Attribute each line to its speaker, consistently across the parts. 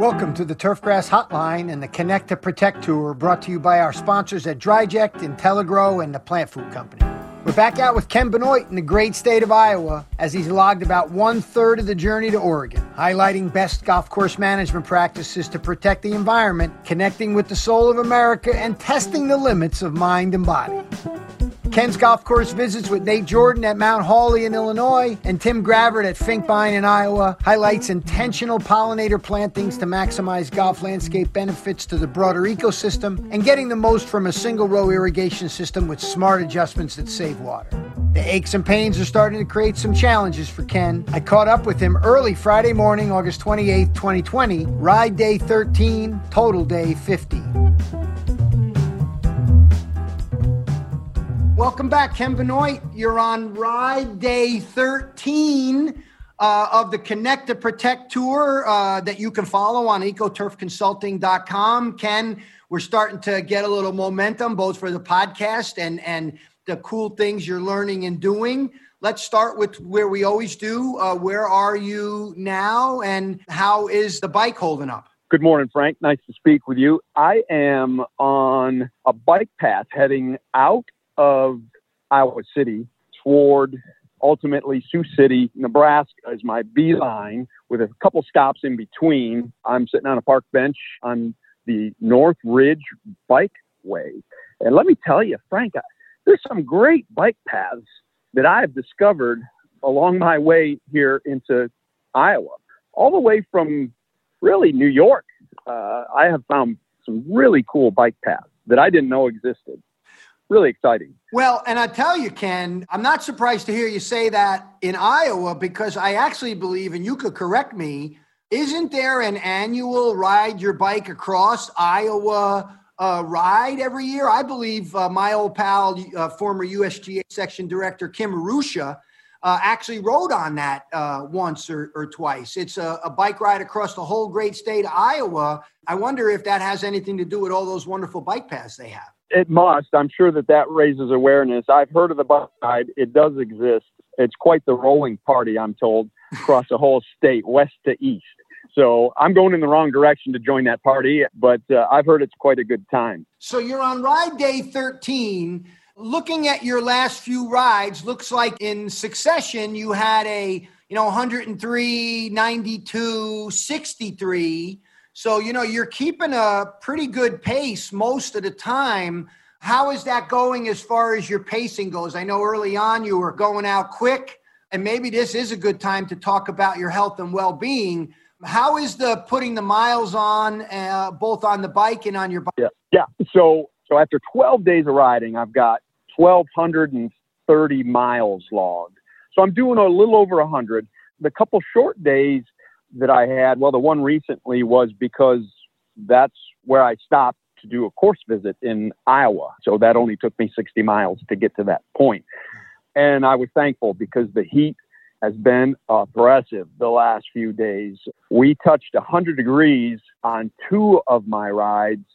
Speaker 1: Welcome to the Turfgrass Hotline and the Connect to Protect Tour brought to you by our sponsors at Dryject, IntelliGrow, and the Plant Food Company. We're back out with Ken Benoit in the great state of Iowa as he's logged about one third of the journey to Oregon, highlighting best golf course management practices to protect the environment, connecting with the soul of America, and testing the limits of mind and body. Ken's golf course visits with Nate Jordan at Mount Hawley in Illinois and Tim Gravert at Finkbine in Iowa highlights intentional pollinator plantings to maximize golf landscape benefits to the broader ecosystem and getting the most from a single row irrigation system with smart adjustments that save water. The aches and pains are starting to create some challenges for Ken. I caught up with him early Friday morning, August 28, 2020, ride day 13, total day 50. Welcome back, Ken Benoit. You're on ride day 13 uh, of the Connect to Protect tour uh, that you can follow on ecoturfconsulting.com. Ken, we're starting to get a little momentum both for the podcast and, and the cool things you're learning and doing. Let's start with where we always do. Uh, where are you now, and how is the bike holding up?
Speaker 2: Good morning, Frank. Nice to speak with you. I am on a bike path heading out of Iowa City toward ultimately Sioux City, Nebraska is my beeline with a couple stops in between. I'm sitting on a park bench on the North Ridge Bikeway. And let me tell you, Frank, there's some great bike paths that I've discovered along my way here into Iowa, all the way from really New York. Uh, I have found some really cool bike paths that I didn't know existed really exciting.
Speaker 1: Well, and I tell you, Ken, I'm not surprised to hear you say that in Iowa because I actually believe, and you could correct me, isn't there an annual ride your bike across Iowa uh, ride every year? I believe uh, my old pal, uh, former USGA section director Kim Erusha, uh, actually rode on that uh, once or, or, twice. It's a, a, bike ride across the whole great state of Iowa. I wonder if that has anything to do with all those wonderful bike paths they have.
Speaker 2: It must. I'm sure that that raises awareness. I've heard of the bike ride. It does exist. It's quite the rolling party, I'm told, across the whole state, west to east. So I'm going in the wrong direction to join that party, but uh, I've heard it's quite a good time.
Speaker 1: So you're on ride day 13. Looking at your last few rides, looks like in succession you had a you know 103, 92, 63 so, you know, you're keeping a pretty good pace most of the time. How is that going as far as your pacing goes? I know early on you were going out quick, and maybe this is a good time to talk about your health and well being. How is the putting the miles on, uh, both on the bike and on your bike?
Speaker 2: Yeah. yeah. So, so after 12 days of riding, I've got 1,230 miles logged. So I'm doing a little over 100. The couple short days, that I had, well, the one recently was because that's where I stopped to do a course visit in Iowa. So that only took me 60 miles to get to that point. And I was thankful because the heat has been oppressive the last few days. We touched 100 degrees on two of my rides.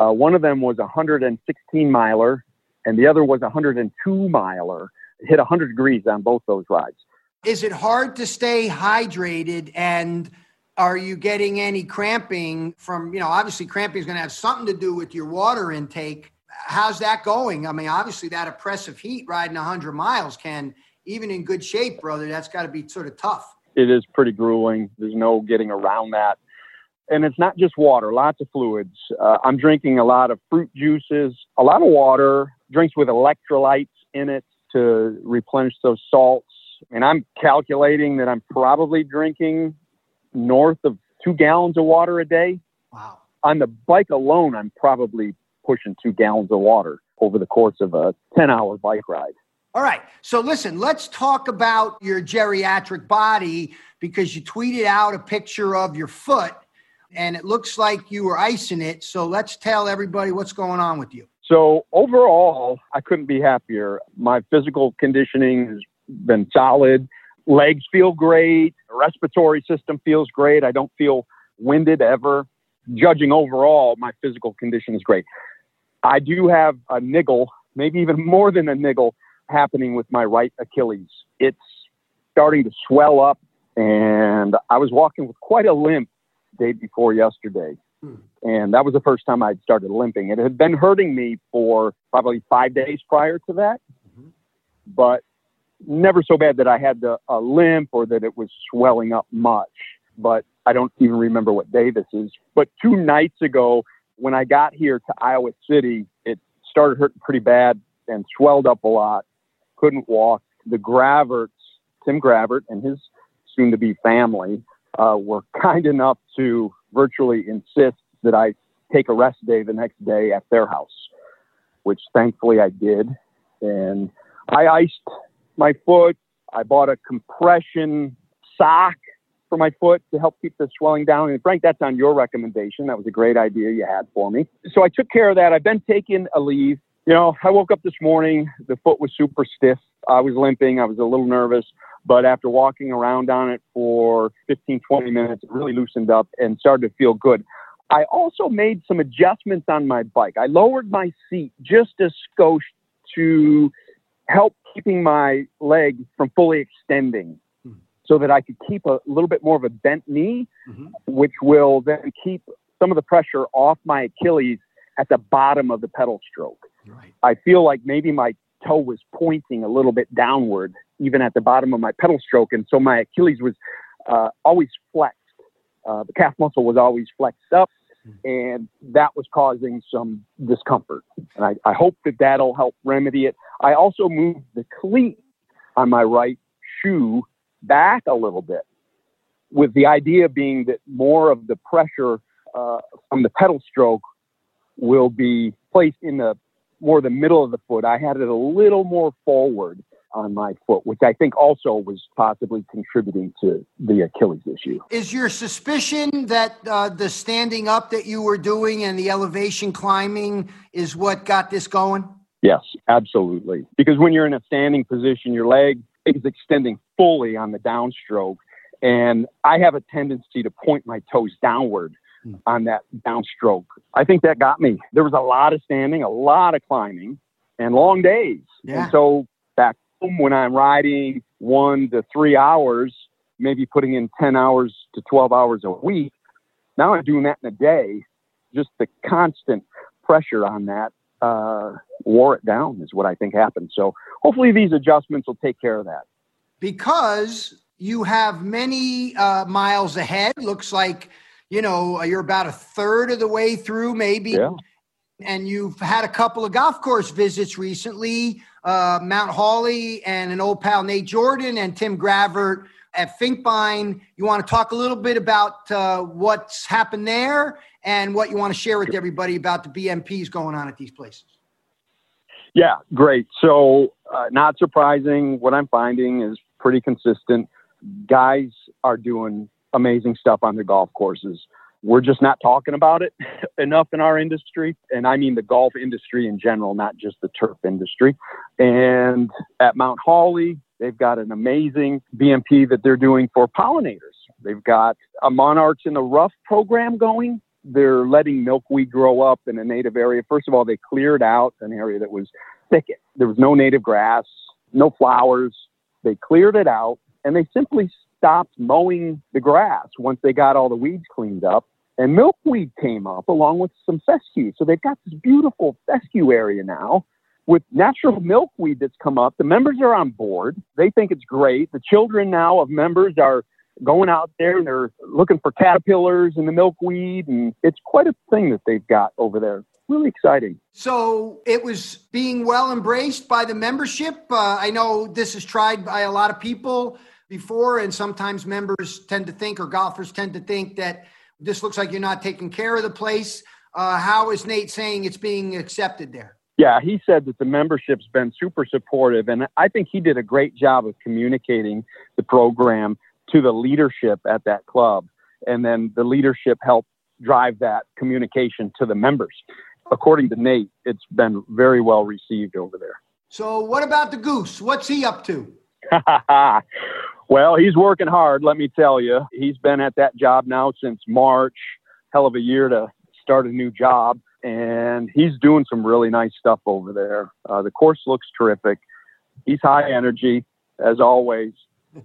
Speaker 2: Uh, one of them was a 116 miler, and the other was a 102 miler. It hit 100 degrees on both those rides.
Speaker 1: Is it hard to stay hydrated and are you getting any cramping from, you know, obviously cramping is going to have something to do with your water intake. How's that going? I mean, obviously that oppressive heat riding 100 miles can, even in good shape, brother, that's got to be sort of tough.
Speaker 2: It is pretty grueling. There's no getting around that. And it's not just water, lots of fluids. Uh, I'm drinking a lot of fruit juices, a lot of water, drinks with electrolytes in it to replenish those salts and I'm calculating that I'm probably drinking north of two gallons of water a day.
Speaker 1: Wow.
Speaker 2: On the bike alone, I'm probably pushing two gallons of water over the course of a 10 hour bike ride.
Speaker 1: All right. So listen, let's talk about your geriatric body because you tweeted out a picture of your foot and it looks like you were icing it. So let's tell everybody what's going on with you.
Speaker 2: So overall, I couldn't be happier. My physical conditioning has been solid. Legs feel great. Respiratory system feels great. I don't feel winded ever. Judging overall, my physical condition is great. I do have a niggle, maybe even more than a niggle, happening with my right Achilles. It's starting to swell up, and I was walking with quite a limp day before yesterday.
Speaker 1: Hmm.
Speaker 2: And that was the first time I'd started limping. It had been hurting me for probably five days prior to that,
Speaker 1: Mhm.
Speaker 2: but never so bad that I had the, a limp or that it was swelling up much. But I don't even remember what day this is. But two nights ago, when I got here to Iowa City, it started hurting pretty bad and swelled up a lot. Couldn't walk. The Graverts, Tim Gravert and his soon to be family, uh, were kind enough to virtually insist that I take a rest day the next day at their house, which thankfully I did. And I iced my foot. I bought a compression sock for my foot to help keep the swelling down. And Frank, that's on your recommendation. That was a great idea you had for me. So I took care of that. I've been taking a leave. You know, I woke up this morning, the foot was super stiff. I was limping. I was a little nervous. But after walking around on it for 15, 20 minutes, it really loosened up and started to feel good. I also made some adjustments on my bike. I lowered my seat just a skosh to help keeping my leg from fully extending
Speaker 1: Hmm.
Speaker 2: so that I could keep a little bit more of a bent knee,
Speaker 1: Mhm.
Speaker 2: which will then keep some of the pressure off my Achilles at the bottom of the pedal stroke.
Speaker 1: Right.
Speaker 2: I feel like maybe my toe was pointing a little bit downward, even at the bottom of my pedal stroke. And so my Achilles was uh, always flexed. Uh, the calf muscle was always flexed up, and that was causing some discomfort. And I, I hope that that'll help remedy it. I also moved the cleat on my right shoe back a little bit, with the idea being that more of the pressure uh, from the pedal stroke will be placed in the more the middle of the foot. I had it a little more forward on my foot, which I think also was possibly contributing to the Achilles issue.
Speaker 1: Is your suspicion that uh, the standing up that you were doing and the elevation climbing is what got this going?
Speaker 2: Yes, absolutely. Because when you're in a standing position, your leg is extending fully on the downstroke. And I have a tendency to point my toes downward. On that downstroke. I think that got me. There was a lot of standing, a lot of climbing, and long days.
Speaker 1: Yeah.
Speaker 2: And so back home when I'm riding one to three hours, maybe putting in 10 hours to 12 hours a week, now I'm doing that in a day. Just the constant pressure on that uh, wore it down, is what I think happened. So hopefully these adjustments will take care of that.
Speaker 1: Because you have many uh, miles ahead. Looks like, you know, you're about a third of the way through, maybe.
Speaker 2: Yeah.
Speaker 1: And you've had a couple of golf course visits recently uh, Mount Hawley and an old pal, Nate Jordan, and Tim Gravert at Finkbine. You want to talk a little bit about uh, what's happened there and what you want to share with everybody about the BMPs going on at these places.
Speaker 2: Yeah, great. So, uh, not surprising, what I'm finding is pretty consistent. Guys are doing amazing stuff on the golf courses. We're just not talking about it enough in our industry. And I mean the golf industry in general, not just the turf industry. And at Mount Hawley, they've got an amazing BMP that they're doing for pollinators. They've got a Monarchs in the Rough program going. They're letting milkweed grow up in a native area. First of all, they cleared out an area that was thicket. There was no native grass, no flowers. They cleared it out and they simply stopped mowing the grass once they got all the weeds cleaned up. And milkweed came up along with some fescue. So they've got this beautiful fescue area now with natural milkweed that's come up. The members are on board. They think it's great. The children now of members are going out there and they're looking for caterpillars in the milkweed. And it's quite a thing that they've got over there. Really exciting.
Speaker 1: So it was being well embraced by the membership. Uh, I know this is tried by a lot of people before, and sometimes members tend to think, or golfers tend to think, that this looks like you're not taking care of the place. Uh, how is Nate saying it's being accepted there?
Speaker 2: Yeah, he said that the membership's been super supportive, and I think he did a great job of communicating the program to the leadership at that club, and then the leadership helped drive that communication to the members. According to Nate, it's been very well received over there.
Speaker 1: So, what about the goose? What's he up to?
Speaker 2: well, he's working hard, let me tell you. He's been at that job now since March. Hell of a year to start a new job. And he's doing some really nice stuff over there. Uh, the course looks terrific. He's high energy, as always.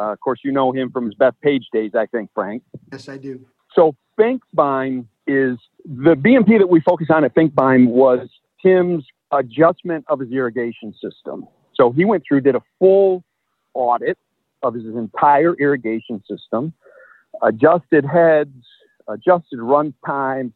Speaker 2: Uh, of course, you know him from his Bethpage days, I think, Frank.
Speaker 1: Yes, I do.
Speaker 2: So Finkbine is the BMP that we focus on at Finkbine was Tim's adjustment of his irrigation system. So he went through, did a full audit of his entire irrigation system, adjusted heads, adjusted run times,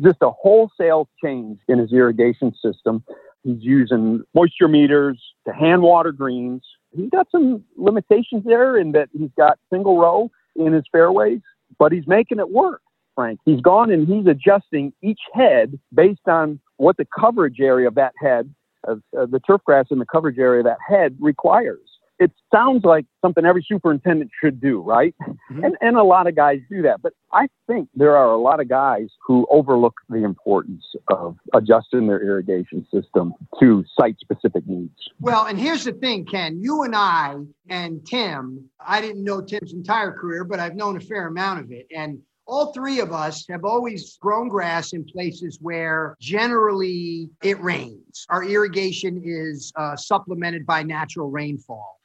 Speaker 2: just a wholesale change in his irrigation system. He's using moisture meters to hand water greens. He's got some limitations there in that he's got single row in his fairways, but he's making it work, Frank. He's gone and he's adjusting each head based on what the coverage area of that head, of, the turf grass in the coverage area of that head requires it sounds like something every superintendent should do, right? Mm-hmm. And, and a lot of guys do that. But I think there are a lot of guys who overlook the importance of adjusting their irrigation system to site specific needs.
Speaker 1: Well, and here's the thing, Ken. You and I and Tim, I didn't know Tim's entire career, but I've known a fair amount of it. And all three of us have always grown grass in places where generally it rains. Our irrigation is uh, supplemented by natural rainfall.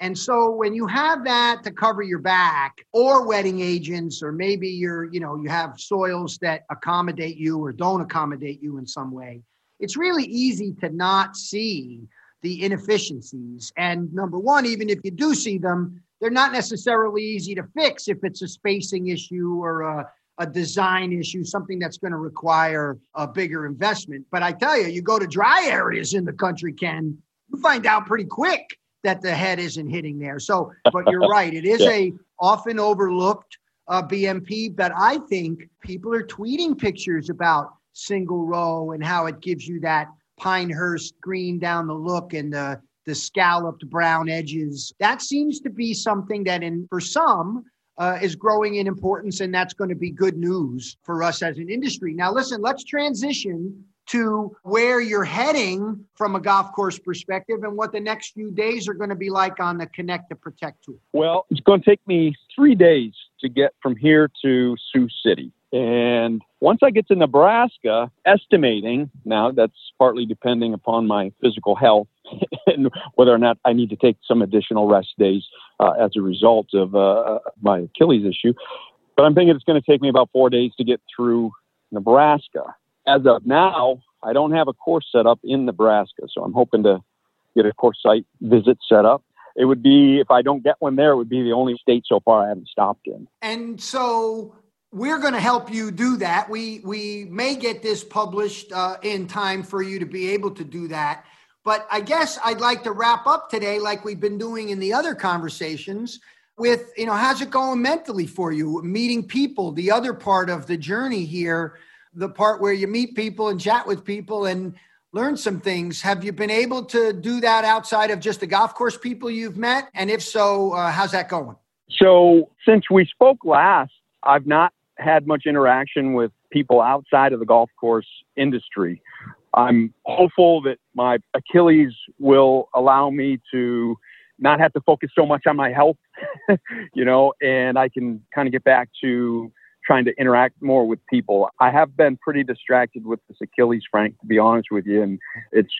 Speaker 1: And so when you have that to cover your back or wetting agents, or maybe you're, you know, you have soils that accommodate you or don't accommodate you in some way, it's really easy to not see the inefficiencies. And number one, even if you do see them, they're not necessarily easy to fix if it's a spacing issue or a, a design issue, something that's going to require a bigger investment. But I tell you, you go to dry areas in the country, Ken, you find out pretty quick that the head isn't hitting there. So, but you're right. It is yeah. a often overlooked uh, BMP, but I think people are tweeting pictures about single row and how it gives you that Pinehurst green down the look and the the scalloped brown edges. That seems to be something that, in for some, uh, is growing in importance, and that's going to be good news for us as an industry. Now, listen, let's transition to where you're heading from a golf course perspective and what the next few days are going to be like on the Connect to Protect tour?
Speaker 2: Well, it's going to take me three days to get from here to Sioux City. And once I get to Nebraska, estimating now that's partly depending upon my physical health and whether or not I need to take some additional rest days uh, as a result of uh, my Achilles issue. But I'm thinking it's going to take me about four days to get through Nebraska as of now, I don't have a course set up in Nebraska, so I'm hoping to get a course site visit set up. It would be if I don't get one there, it would be the only state so far I haven't stopped in.
Speaker 1: And so we're going to help you do that. We we may get this published uh, in time for you to be able to do that. But I guess I'd like to wrap up today, like we've been doing in the other conversations, with you know how's it going mentally for you, meeting people, the other part of the journey here the part where you meet people and chat with people and learn some things. Have you been able to do that outside of just the golf course people you've met? And if so, uh, how's that going?
Speaker 2: So, since we spoke last, I've not had much interaction with people outside of the golf course industry. I'm hopeful that my Achilles will allow me to not have to focus so much on my health, you know, and I can kind of get back to trying to interact more with people. I have been pretty distracted with this Achilles, Frank, to be honest with you, and it's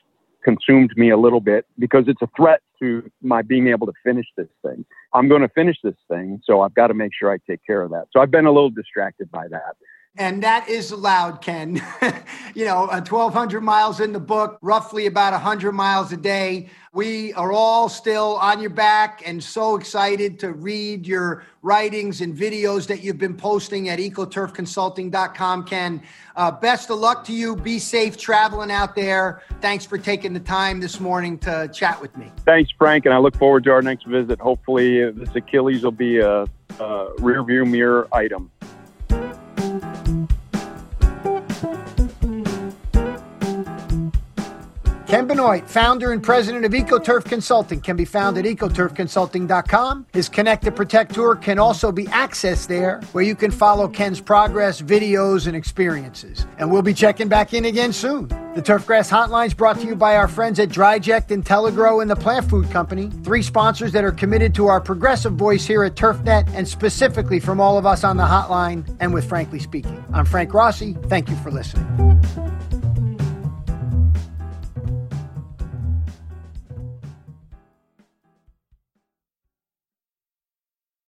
Speaker 2: consumed me a little bit because it's a threat to my being able to finish this thing. I'm going to finish this thing, so I've got to make sure I take care of that. So I've been a little distracted by that.
Speaker 1: And that is allowed, Ken. you know, 1,200 miles in the book, roughly about 100 miles a day. We are all still on your back and so excited to read your writings and videos that you've been posting at ecoturfconsulting.com, Ken. Uh, best of luck to you. Be safe traveling out there. Thanks for taking the time this morning to chat with me.
Speaker 2: Thanks, Frank. And I look forward to our next visit. Hopefully, this Achilles will be a, a rear view mirror item.
Speaker 1: Ken Benoit, founder and president of EcoTurf Consulting, can be found at ecoturfconsulting.com. His Connect to Protect tour can also be accessed there, where you can follow Ken's progress, videos, and experiences. And we'll be checking back in again soon. The Turfgrass Hotline is brought to you by our friends at DryJect, Intelligrow, and the Plant Food Company, three sponsors that are committed to our progressive voice here at TurfNet, and specifically from all of us on the hotline and with Frankly Speaking. I'm Frank Rossi. Thank you for listening.